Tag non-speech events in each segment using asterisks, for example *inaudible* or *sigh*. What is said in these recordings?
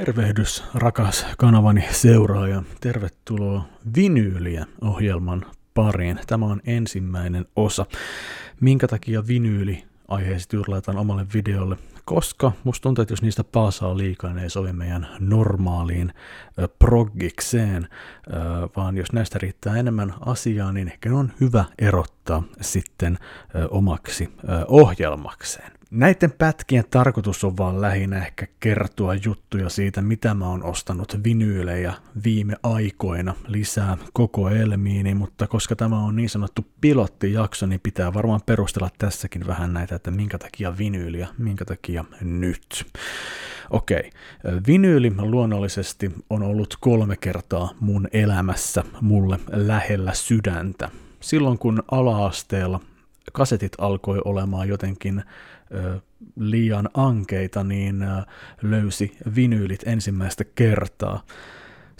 Tervehdys, rakas kanavani seuraaja. Tervetuloa Vinyyliä ohjelman pariin. Tämä on ensimmäinen osa. Minkä takia vinyyli aiheesta juuri laitan omalle videolle, koska musta tuntuu, että jos niistä paasaa liikaa, ne ei sovi meidän normaaliin proggikseen, vaan jos näistä riittää enemmän asiaa, niin ehkä on hyvä erottaa sitten omaksi ohjelmakseen. Näiden pätkien tarkoitus on vaan lähinnä ehkä kertoa juttuja siitä, mitä mä oon ostanut vinyylejä viime aikoina lisää koko elmiini, mutta koska tämä on niin sanottu pilottijakso, niin pitää varmaan perustella tässäkin vähän näitä, että minkä takia vinyyliä, minkä takia nyt. Okei, vinyyli luonnollisesti on ollut kolme kertaa mun elämässä mulle lähellä sydäntä. Silloin kun ala-asteella kasetit alkoi olemaan jotenkin ö, liian ankeita, niin ö, löysi vinyylit ensimmäistä kertaa.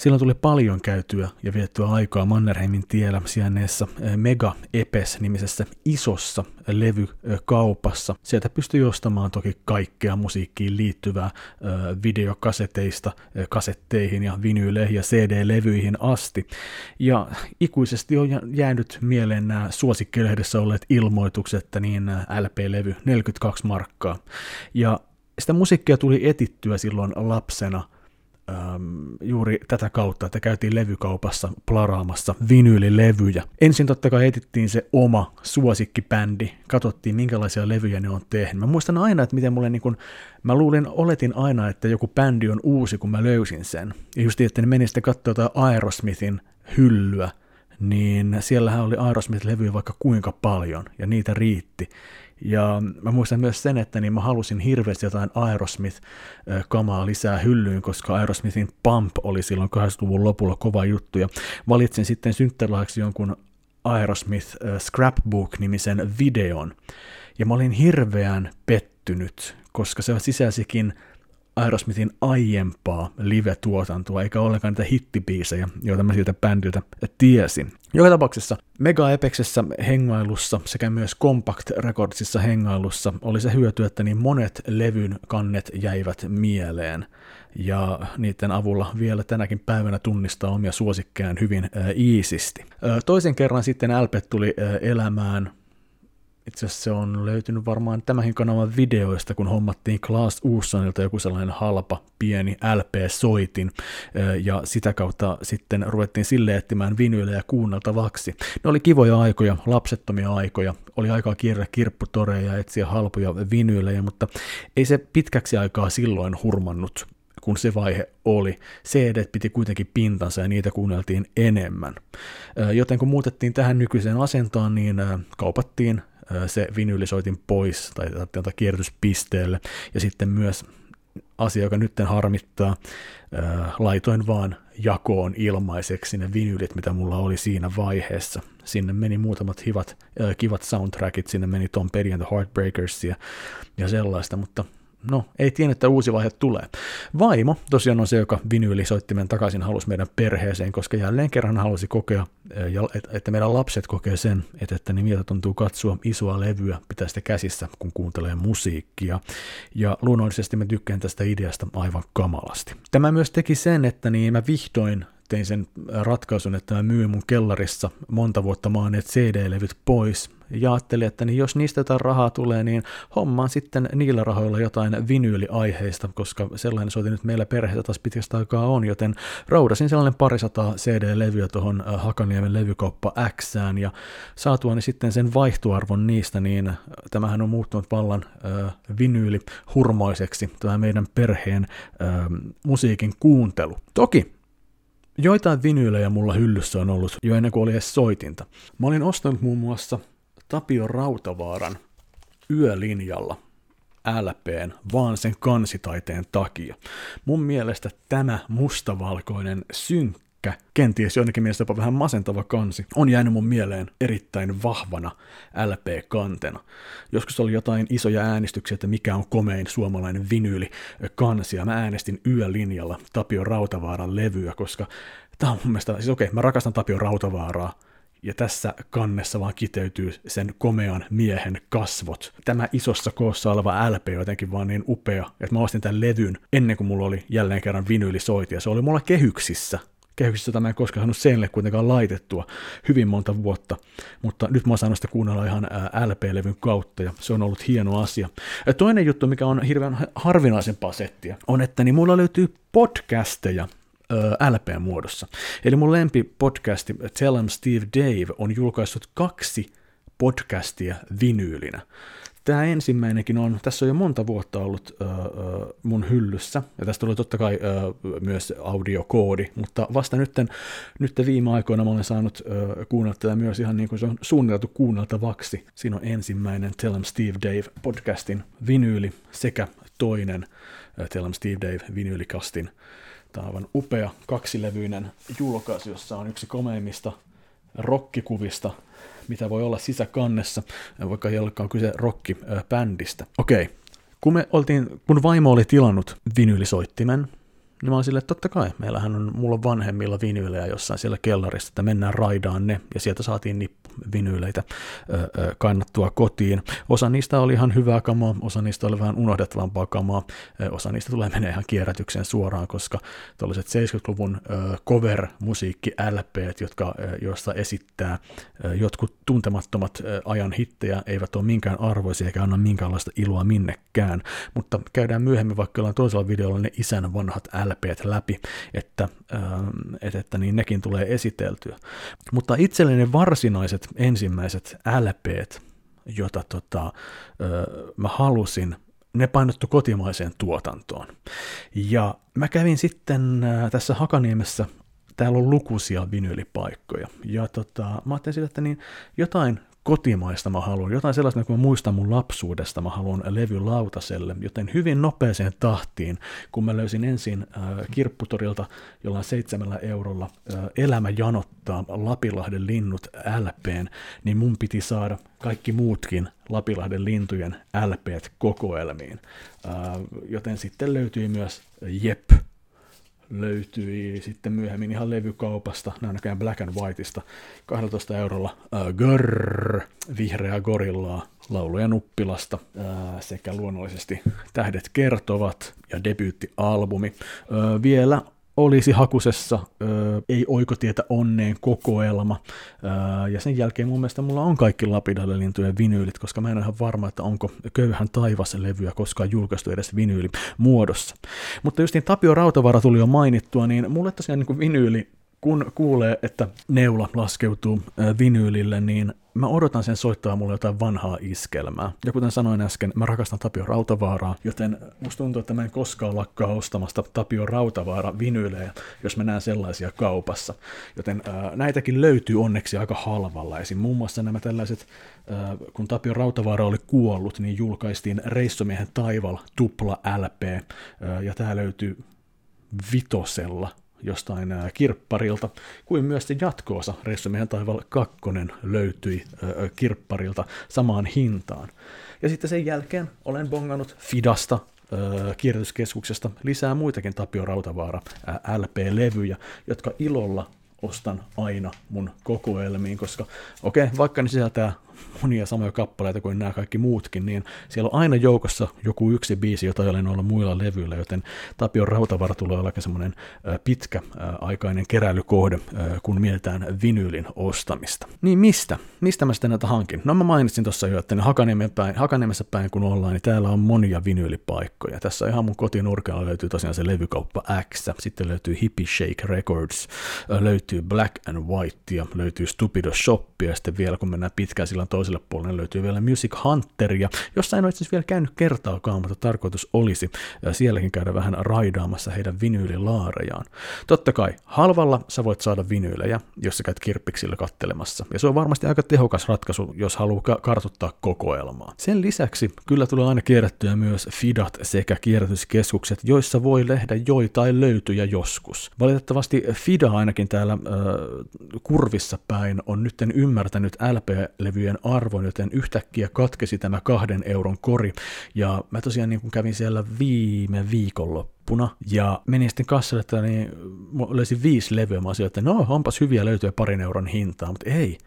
Silloin tuli paljon käytyä ja viettyä aikaa Mannerheimin tiellä sijainneessa Mega Epes-nimisessä isossa levykaupassa. Sieltä pystyi ostamaan toki kaikkea musiikkiin liittyvää videokaseteista, kasetteihin ja vinyyleihin ja CD-levyihin asti. Ja ikuisesti on jäänyt mieleen nämä suosikkilehdessä olleet ilmoitukset, että niin LP-levy 42 markkaa. Ja sitä musiikkia tuli etittyä silloin lapsena – ähm, juuri tätä kautta, että käytiin levykaupassa plaraamassa vinyylilevyjä. Ensin totta kai etittiin se oma suosikkibändi, katsottiin minkälaisia levyjä ne on tehnyt. Mä muistan aina, että miten mulle niin kun, mä luulin, oletin aina, että joku bändi on uusi, kun mä löysin sen. Ja just että ne meni sitten katsoa jotain Aerosmithin hyllyä, niin siellähän oli Aerosmith-levyjä vaikka kuinka paljon, ja niitä riitti. Ja mä muistan myös sen, että niin mä halusin hirveästi jotain Aerosmith-kamaa lisää hyllyyn, koska Aerosmithin Pump oli silloin 80-luvun lopulla kova juttu, ja valitsin sitten synttärilahjaksi jonkun Aerosmith Scrapbook-nimisen videon, ja mä olin hirveän pettynyt, koska se sisälsikin Aerosmithin aiempaa live-tuotantoa, eikä ollenkaan niitä hittibiisejä, joita mä siltä bändiltä tiesin. Joka tapauksessa Mega Epexessä hengailussa sekä myös Compact Recordsissa hengailussa oli se hyöty, että niin monet levyn kannet jäivät mieleen ja niiden avulla vielä tänäkin päivänä tunnistaa omia suosikkejaan hyvin äh, iisisti. Äh, toisen kerran sitten LP tuli äh, elämään itse asiassa se on löytynyt varmaan tämänkin kanavan videoista, kun hommattiin Klaas Uussonilta joku sellainen halpa pieni LP-soitin, ja sitä kautta sitten ruvettiin sille etsimään vinyylejä kuunneltavaksi. Ne oli kivoja aikoja, lapsettomia aikoja, oli aikaa kierrä kirpputoreja ja etsiä halpoja vinyylejä, mutta ei se pitkäksi aikaa silloin hurmannut kun se vaihe oli. CD piti kuitenkin pintansa ja niitä kuunneltiin enemmän. Joten kun muutettiin tähän nykyiseen asentoon, niin kaupattiin se vinyylisoitin pois tai, tai kierrätyspisteelle. Ja sitten myös asia, joka nyt harmittaa, laitoin vaan jakoon ilmaiseksi ne vinyylit, mitä mulla oli siinä vaiheessa. Sinne meni muutamat hivat, kivat soundtrackit, sinne meni Tom Petty and the Heartbreakers ja sellaista, mutta no, ei tiennyt, että uusi vaihe tulee. Vaimo tosiaan on se, joka vinyylisoittimen takaisin halusi meidän perheeseen, koska jälleen kerran halusi kokea, että meidän lapset kokee sen, että, että niin miltä tuntuu katsoa isoa levyä, pitää sitä käsissä, kun kuuntelee musiikkia. Ja luonnollisesti mä tykkään tästä ideasta aivan kamalasti. Tämä myös teki sen, että niin mä vihdoin tein sen ratkaisun, että mä myin mun kellarissa monta vuotta maaneet CD-levyt pois, ja ajattelin, että niin jos niistä jotain rahaa tulee, niin hommaan sitten niillä rahoilla jotain vinyyliaiheista, koska sellainen soitin nyt meillä perheessä taas pitkästä aikaa on, joten roudasin sellainen parisataa CD-levyä tuohon äh, Hakaniemen levykauppa Xään, ja saatuani sitten sen vaihtoarvon niistä, niin äh, tämähän on muuttunut vallan äh, vinyyli hurmoiseksi, tämä meidän perheen äh, musiikin kuuntelu. Toki Joitain vinyylejä mulla hyllyssä on ollut jo ennen kuin oli edes soitinta. Mä olin ostanut muun muassa Tapio Rautavaaran yölinjalla LPn vaan sen kansitaiteen takia. Mun mielestä tämä mustavalkoinen synkkä, kenties jonnekin mielestä jopa vähän masentava kansi, on jäänyt mun mieleen erittäin vahvana LP-kantena. Joskus oli jotain isoja äänestyksiä, että mikä on komein suomalainen vinyyli kansi, ja mä äänestin yölinjalla Tapio Rautavaaran levyä, koska tämä on mun mielestä, siis okei, mä rakastan Tapio Rautavaaraa, ja tässä kannessa vaan kiteytyy sen komean miehen kasvot. Tämä isossa koossa oleva LP on jotenkin vaan niin upea, että mä ostin tämän levyn ennen kuin mulla oli jälleen kerran vinyylisoitia. Se oli mulla kehyksissä kehyksissä, jota mä en koskaan saanut senille kuitenkaan laitettua hyvin monta vuotta, mutta nyt mä oon saanut sitä kuunnella ihan LP-levyn kautta, ja se on ollut hieno asia. Ja toinen juttu, mikä on hirveän harvinaisempaa settiä, on, että niin mulla löytyy podcasteja, LP-muodossa. Eli mun lempi podcasti Tell Em Steve Dave on julkaissut kaksi podcastia vinyylinä. Tämä ensimmäinenkin on, tässä on jo monta vuotta ollut ö, mun hyllyssä, ja tästä tulee totta kai ö, myös audiokoodi, mutta vasta nytten, nytten viime aikoina mä olen saanut ö, kuunnella tätä myös ihan niin kuin se on suunniteltu kuunneltavaksi. Siinä on ensimmäinen Tell Em Steve Dave podcastin vinyyli sekä toinen Tell Em Steve Dave vinyylikastin. Tämä on aivan upea kaksilevyinen julkaisu, jossa on yksi komeimmista rokkikuvista, mitä voi olla sisäkannessa, vaikka ei olekaan kyse rockibändistä. Okei, kun me oltiin, kun vaimo oli tilannut vinylisoittimen, niin mä olin silleen, että totta kai, meillähän on, mulla vanhemmilla vinyylejä jossain siellä kellarissa, että mennään raidaan ne, ja sieltä saatiin nippu vinyyleitä ö, kannattua kotiin. Osa niistä oli ihan hyvää kamaa, osa niistä oli vähän unohdettavampaa kamaa, osa niistä tulee menee ihan kierrätykseen suoraan, koska tuollaiset 70-luvun ö, cover-musiikki LP, jotka, joista esittää jotkut tuntemattomat ajan hittejä, eivät ole minkään arvoisia eikä anna minkäänlaista iloa minnekään, mutta käydään myöhemmin vaikka jollain toisella videolla ne isän vanhat LPt läpi, että, että, että niin nekin tulee esiteltyä. Mutta itselleni varsinaiset ensimmäiset LPt, jota tota, mä halusin, ne painottu kotimaiseen tuotantoon. Ja mä kävin sitten tässä Hakaniemessä täällä on lukuisia vinyylipaikkoja. Ja tota, mä ajattelin että niin jotain kotimaista mä haluan, jotain sellaista, kun mä muistan mun lapsuudesta, mä haluan levy lautaselle, joten hyvin nopeeseen tahtiin, kun mä löysin ensin äh, kirpputorilta jollain seitsemällä eurolla äh, Elämä janottaa Lapilahden linnut LPn, niin mun piti saada kaikki muutkin Lapilahden lintujen LPt kokoelmiin, äh, joten sitten löytyi myös Jep löytyi sitten myöhemmin ihan levykaupasta, nämä näköjään Black and Whiteista, 12 eurolla äh, Grrr, vihreä gorillaa, lauluja nuppilasta äh, sekä luonnollisesti Tähdet kertovat ja debyyttialbumi. Äh, vielä olisi hakusessa ö, Ei oikotietä onneen kokoelma, ö, ja sen jälkeen mun mielestä mulla on kaikki Lapidalle lintujen vinyylit, koska mä en ole ihan varma, että onko Köyhän taivas levyä koskaan julkaistu edes vinyyli muodossa. Mutta just niin Tapio Rautavara tuli jo mainittua, niin mulle tosiaan niin vinyyli kun kuulee, että neula laskeutuu vinyylille, niin mä odotan sen soittaa mulle jotain vanhaa iskelmää. Ja kuten sanoin äsken, mä rakastan Tapio Rautavaaraa, joten musta tuntuu, että mä en koskaan lakkaa ostamasta Tapio Rautavaara vinyylejä, jos mä näen sellaisia kaupassa. Joten ää, näitäkin löytyy onneksi aika halvalla. Esim. muun muassa nämä tällaiset, ää, kun Tapio Rautavaara oli kuollut, niin julkaistiin Reissomiehen taival tupla LP, ää, ja tää löytyy vitosella jostain kirpparilta, kuin myös se jatkoosa Reissumiehen taival 2 löytyi kirpparilta samaan hintaan. Ja sitten sen jälkeen olen bongannut Fidasta kierrätyskeskuksesta lisää muitakin Tapio Rautavaara LP-levyjä, jotka ilolla ostan aina mun kokoelmiin, koska okei, okay, vaikka ne sisältää monia samoja kappaleita kuin nämä kaikki muutkin, niin siellä on aina joukossa joku yksi biisi, jota ei ole olla muilla levyillä, joten Tapion rautavara tulee olla aika semmoinen pitkäaikainen keräilykohde, kun mietitään vinyylin ostamista. Niin mistä? Mistä mä sitten näitä hankin? No mä mainitsin tuossa jo, että päin, Hakaniemessä päin kun ollaan, niin täällä on monia vinyylipaikkoja. Tässä ihan mun kotinurkalla löytyy tosiaan se levykauppa X, sitten löytyy Hippie Shake Records, löytyy Black and White ja löytyy Stupido Shop ja sitten vielä kun mennään pitkään sillan toiselle puolelle löytyy vielä Music Hunteria, jossa en ole itse vielä käynyt kertaakaan, mutta tarkoitus olisi sielläkin käydä vähän raidaamassa heidän vinyylilaarejaan. Totta kai, halvalla sä voit saada vinyylejä, jos sä käyt kirppiksillä kattelemassa, ja se on varmasti aika tehokas ratkaisu, jos haluaa kartuttaa kokoelmaa. Sen lisäksi kyllä tulee aina kierrättyä myös Fidat sekä kierrätyskeskukset, joissa voi lehdä joitain löytyjä joskus. Valitettavasti Fida ainakin täällä äh, kurvissa päin on nytten ymmärtänyt LP-levyjen arvon, joten yhtäkkiä katkesi tämä kahden euron kori. Ja mä tosiaan niin kun kävin siellä viime viikonloppuna ja menin sitten kassalle, että niin löysin viisi levyä. Mä että no onpas hyviä löytyä parin euron hintaa, mutta ei.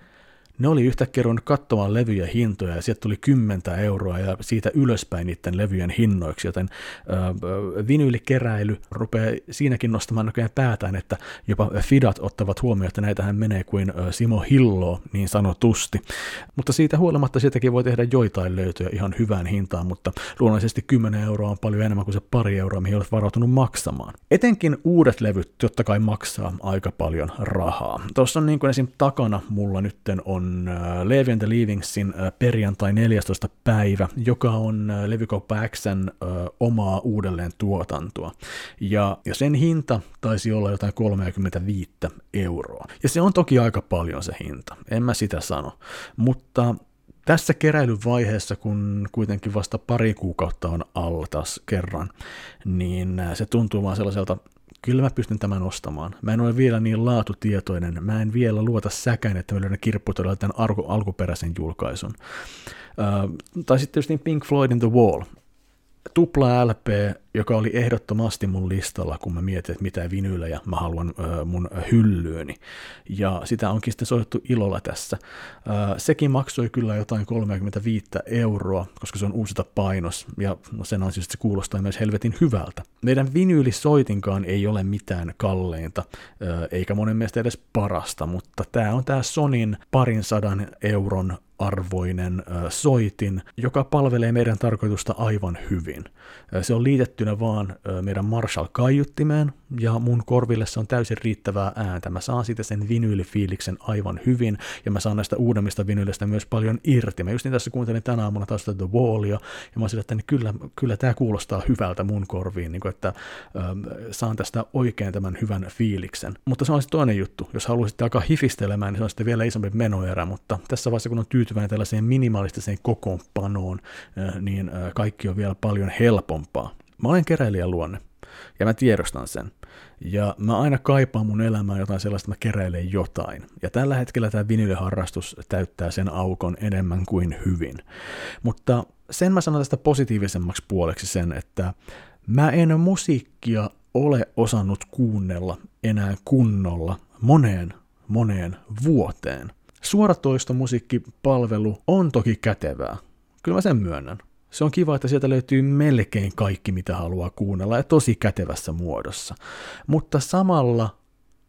Ne oli yhtäkkiä ruvennut katsomaan levyjä hintoja ja sieltä tuli 10 euroa ja siitä ylöspäin niiden levyjen hinnoiksi, joten äh, vinyyllikeräily rupeaa siinäkin nostamaan näköjään päätään, että jopa Fidat ottavat huomioon, että näitähän menee kuin Simo Hillo niin sanotusti. Mutta siitä huolimatta sieltäkin voi tehdä joitain löytöjä ihan hyvään hintaan, mutta luonnollisesti 10 euroa on paljon enemmän kuin se pari euroa, mihin olet varautunut maksamaan. Etenkin uudet levyt totta kai maksaa aika paljon rahaa. Tuossa on niin kuin esim. takana mulla nytten on äh, Levi and the Leavingsin äh, perjantai 14. päivä, joka on äh, levykauppa Xn omaa uudelleen tuotantoa. Ja, ja sen hinta taisi olla jotain 35 euroa. Ja se on toki aika paljon se hinta, en mä sitä sano. Mutta tässä keräilyvaiheessa, kun kuitenkin vasta pari kuukautta on alla taas kerran, niin se tuntuu vaan sellaiselta kyllä mä pystyn tämän ostamaan. Mä en ole vielä niin laatutietoinen, mä en vielä luota säkään, että mä löydän kirpputodella tämän alku- alkuperäisen julkaisun. Uh, tai sitten tietysti Pink Floydin The Wall tupla LP, joka oli ehdottomasti mun listalla, kun mä mietin, että mitä vinyylejä mä haluan ö, mun hyllyyni. Ja sitä onkin sitten soittu ilolla tässä. Ö, sekin maksoi kyllä jotain 35 euroa, koska se on uusita painos, ja no sen ansiosta se kuulostaa myös helvetin hyvältä. Meidän vinyylisoitinkaan ei ole mitään kalleinta, ö, eikä monen mielestä edes parasta, mutta tämä on tämä Sonin parin sadan euron arvoinen soitin, joka palvelee meidän tarkoitusta aivan hyvin. Se on liitettynä vaan meidän Marshall-kaiuttimeen, ja mun korville se on täysin riittävää ääntä. Mä saan siitä sen vinyylifiiliksen aivan hyvin, ja mä saan näistä uudemmista vinyylistä myös paljon irti. Mä just niin tässä kuuntelin tänä aamuna taas The Wallia, ja mä sillä, että niin kyllä, kyllä tämä kuulostaa hyvältä mun korviin, niin kuin, että ähm, saan tästä oikein tämän hyvän fiiliksen. Mutta se on sitten toinen juttu. Jos haluaisitte alkaa hifistelemään, niin se on sitten vielä isompi menoerä, mutta tässä vaiheessa, kun on tyytyväinen tällaiseen minimalistiseen kokoonpanoon, niin kaikki on vielä paljon helpompaa. Mä olen keräilijän luonne, ja mä tiedostan sen. Ja mä aina kaipaan mun elämään jotain sellaista, että mä keräilen jotain. Ja tällä hetkellä tämä vinyliharrastus täyttää sen aukon enemmän kuin hyvin. Mutta sen mä sanon tästä positiivisemmaksi puoleksi sen, että mä en musiikkia ole osannut kuunnella enää kunnolla moneen, moneen vuoteen. Suoratoistomusiikkipalvelu on toki kätevää. Kyllä mä sen myönnän. Se on kiva, että sieltä löytyy melkein kaikki, mitä haluaa kuunnella ja tosi kätevässä muodossa. Mutta samalla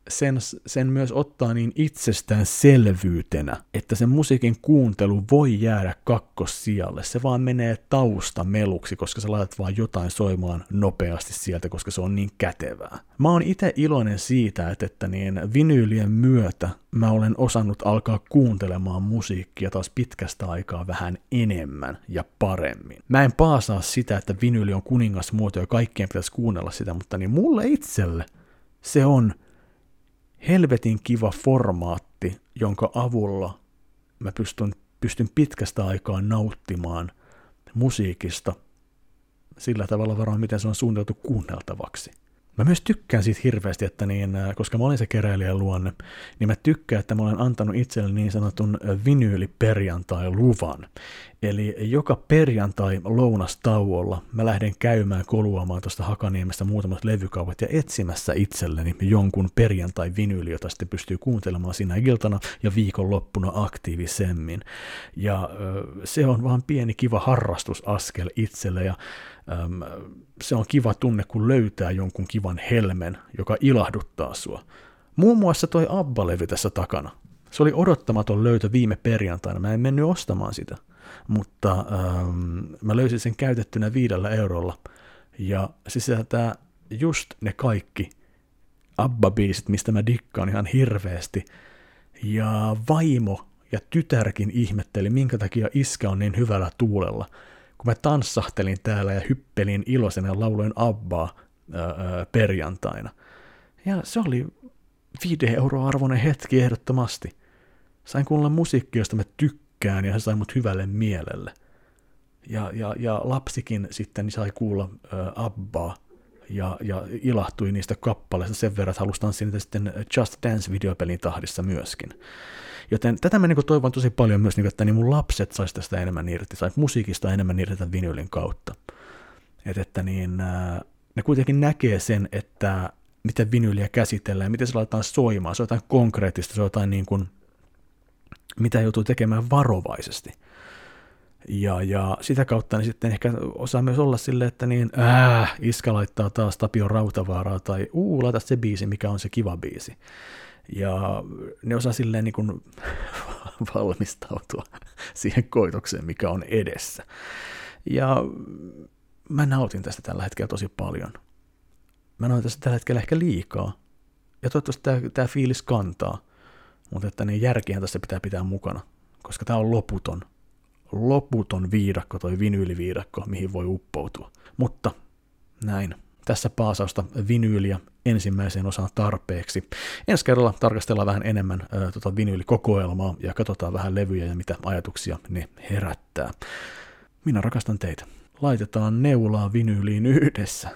sen, sen myös ottaa niin itsestäänselvyytenä, että sen musiikin kuuntelu voi jäädä kakkossijalle. Se vaan menee taustameluksi, koska sä laitat vaan jotain soimaan nopeasti sieltä, koska se on niin kätevää. Mä oon itse iloinen siitä, että, että niin vinyylien myötä mä olen osannut alkaa kuuntelemaan musiikkia taas pitkästä aikaa vähän enemmän ja paremmin. Mä en paasaa sitä, että vinyyli on kuningasmuoto ja kaikkien pitäisi kuunnella sitä, mutta niin mulle itselle se on helvetin kiva formaatti, jonka avulla mä pystyn, pystyn pitkästä aikaa nauttimaan musiikista sillä tavalla varmaan, miten se on suunniteltu kuunneltavaksi. Mä myös tykkään siitä hirveästi, että niin, äh, koska mä olin se keräilijän luonne, niin mä tykkään, että mä olen antanut itselleni niin sanotun äh, vinyyliperjantai-luvan. Eli joka perjantai lounastauolla mä lähden käymään koluamaan tuosta Hakaniemestä muutamat levykaupat ja etsimässä itselleni jonkun perjantai-vinyyli, jota sitten pystyy kuuntelemaan siinä iltana ja viikonloppuna aktiivisemmin. Ja se on vaan pieni kiva harrastusaskel itselle ja se on kiva tunne, kun löytää jonkun kivan helmen, joka ilahduttaa sua. Muun muassa toi Abba-levy tässä takana. Se oli odottamaton löytö viime perjantaina. Mä en mennyt ostamaan sitä, mutta ähm, mä löysin sen käytettynä viidellä eurolla. Ja se sisältää just ne kaikki Abba-biisit, mistä mä dikkaan ihan hirveästi. Ja vaimo ja tytärkin ihmetteli, minkä takia iskä on niin hyvällä tuulella – kun mä tanssahtelin täällä ja hyppelin iloisena ja lauloin Abbaa ää, perjantaina. Ja se oli viiden euroa arvoinen hetki ehdottomasti. Sain kuulla musiikkia, josta mä tykkään, ja se sai mut hyvälle mielelle. Ja, ja, ja lapsikin sitten sai kuulla ää, Abbaa, ja, ja ilahtui niistä kappaleista sen verran, että halusi tanssia niitä sitten Just Dance-videopelin tahdissa myöskin. Joten tätä mä niin toivon tosi paljon myös, niin että niin mun lapset sais tästä enemmän irti, sais musiikista enemmän irti tämän vinylin kautta. Et että niin, ne kuitenkin näkee sen, että miten vinyliä käsitellään, miten se laitetaan soimaan, se on jotain konkreettista, se on jotain niin kuin, mitä joutuu tekemään varovaisesti. Ja, ja sitä kautta niin sitten ehkä osaa myös olla silleen, että niin, äh, iska laittaa taas Tapio Rautavaaraa tai uu, laita se biisi, mikä on se kiva biisi. Ja ne osaa silleen niin kuin *laughs* valmistautua siihen koitokseen, mikä on edessä. Ja mä nautin tästä tällä hetkellä tosi paljon. Mä nautin tästä tällä hetkellä ehkä liikaa. Ja toivottavasti tämä, tämä fiilis kantaa. Mutta että niin järkihän tässä pitää pitää mukana, koska tämä on loputon, loputon viidakko, toi vinyyliviidakko, mihin voi uppoutua. Mutta näin, tässä paasausta vinyyliä ensimmäiseen osaan tarpeeksi. Ensi kerralla tarkastellaan vähän enemmän ää, tota vinyylikokoelmaa ja katsotaan vähän levyjä ja mitä ajatuksia ne herättää. Minä rakastan teitä. Laitetaan neulaa vinyyliin yhdessä.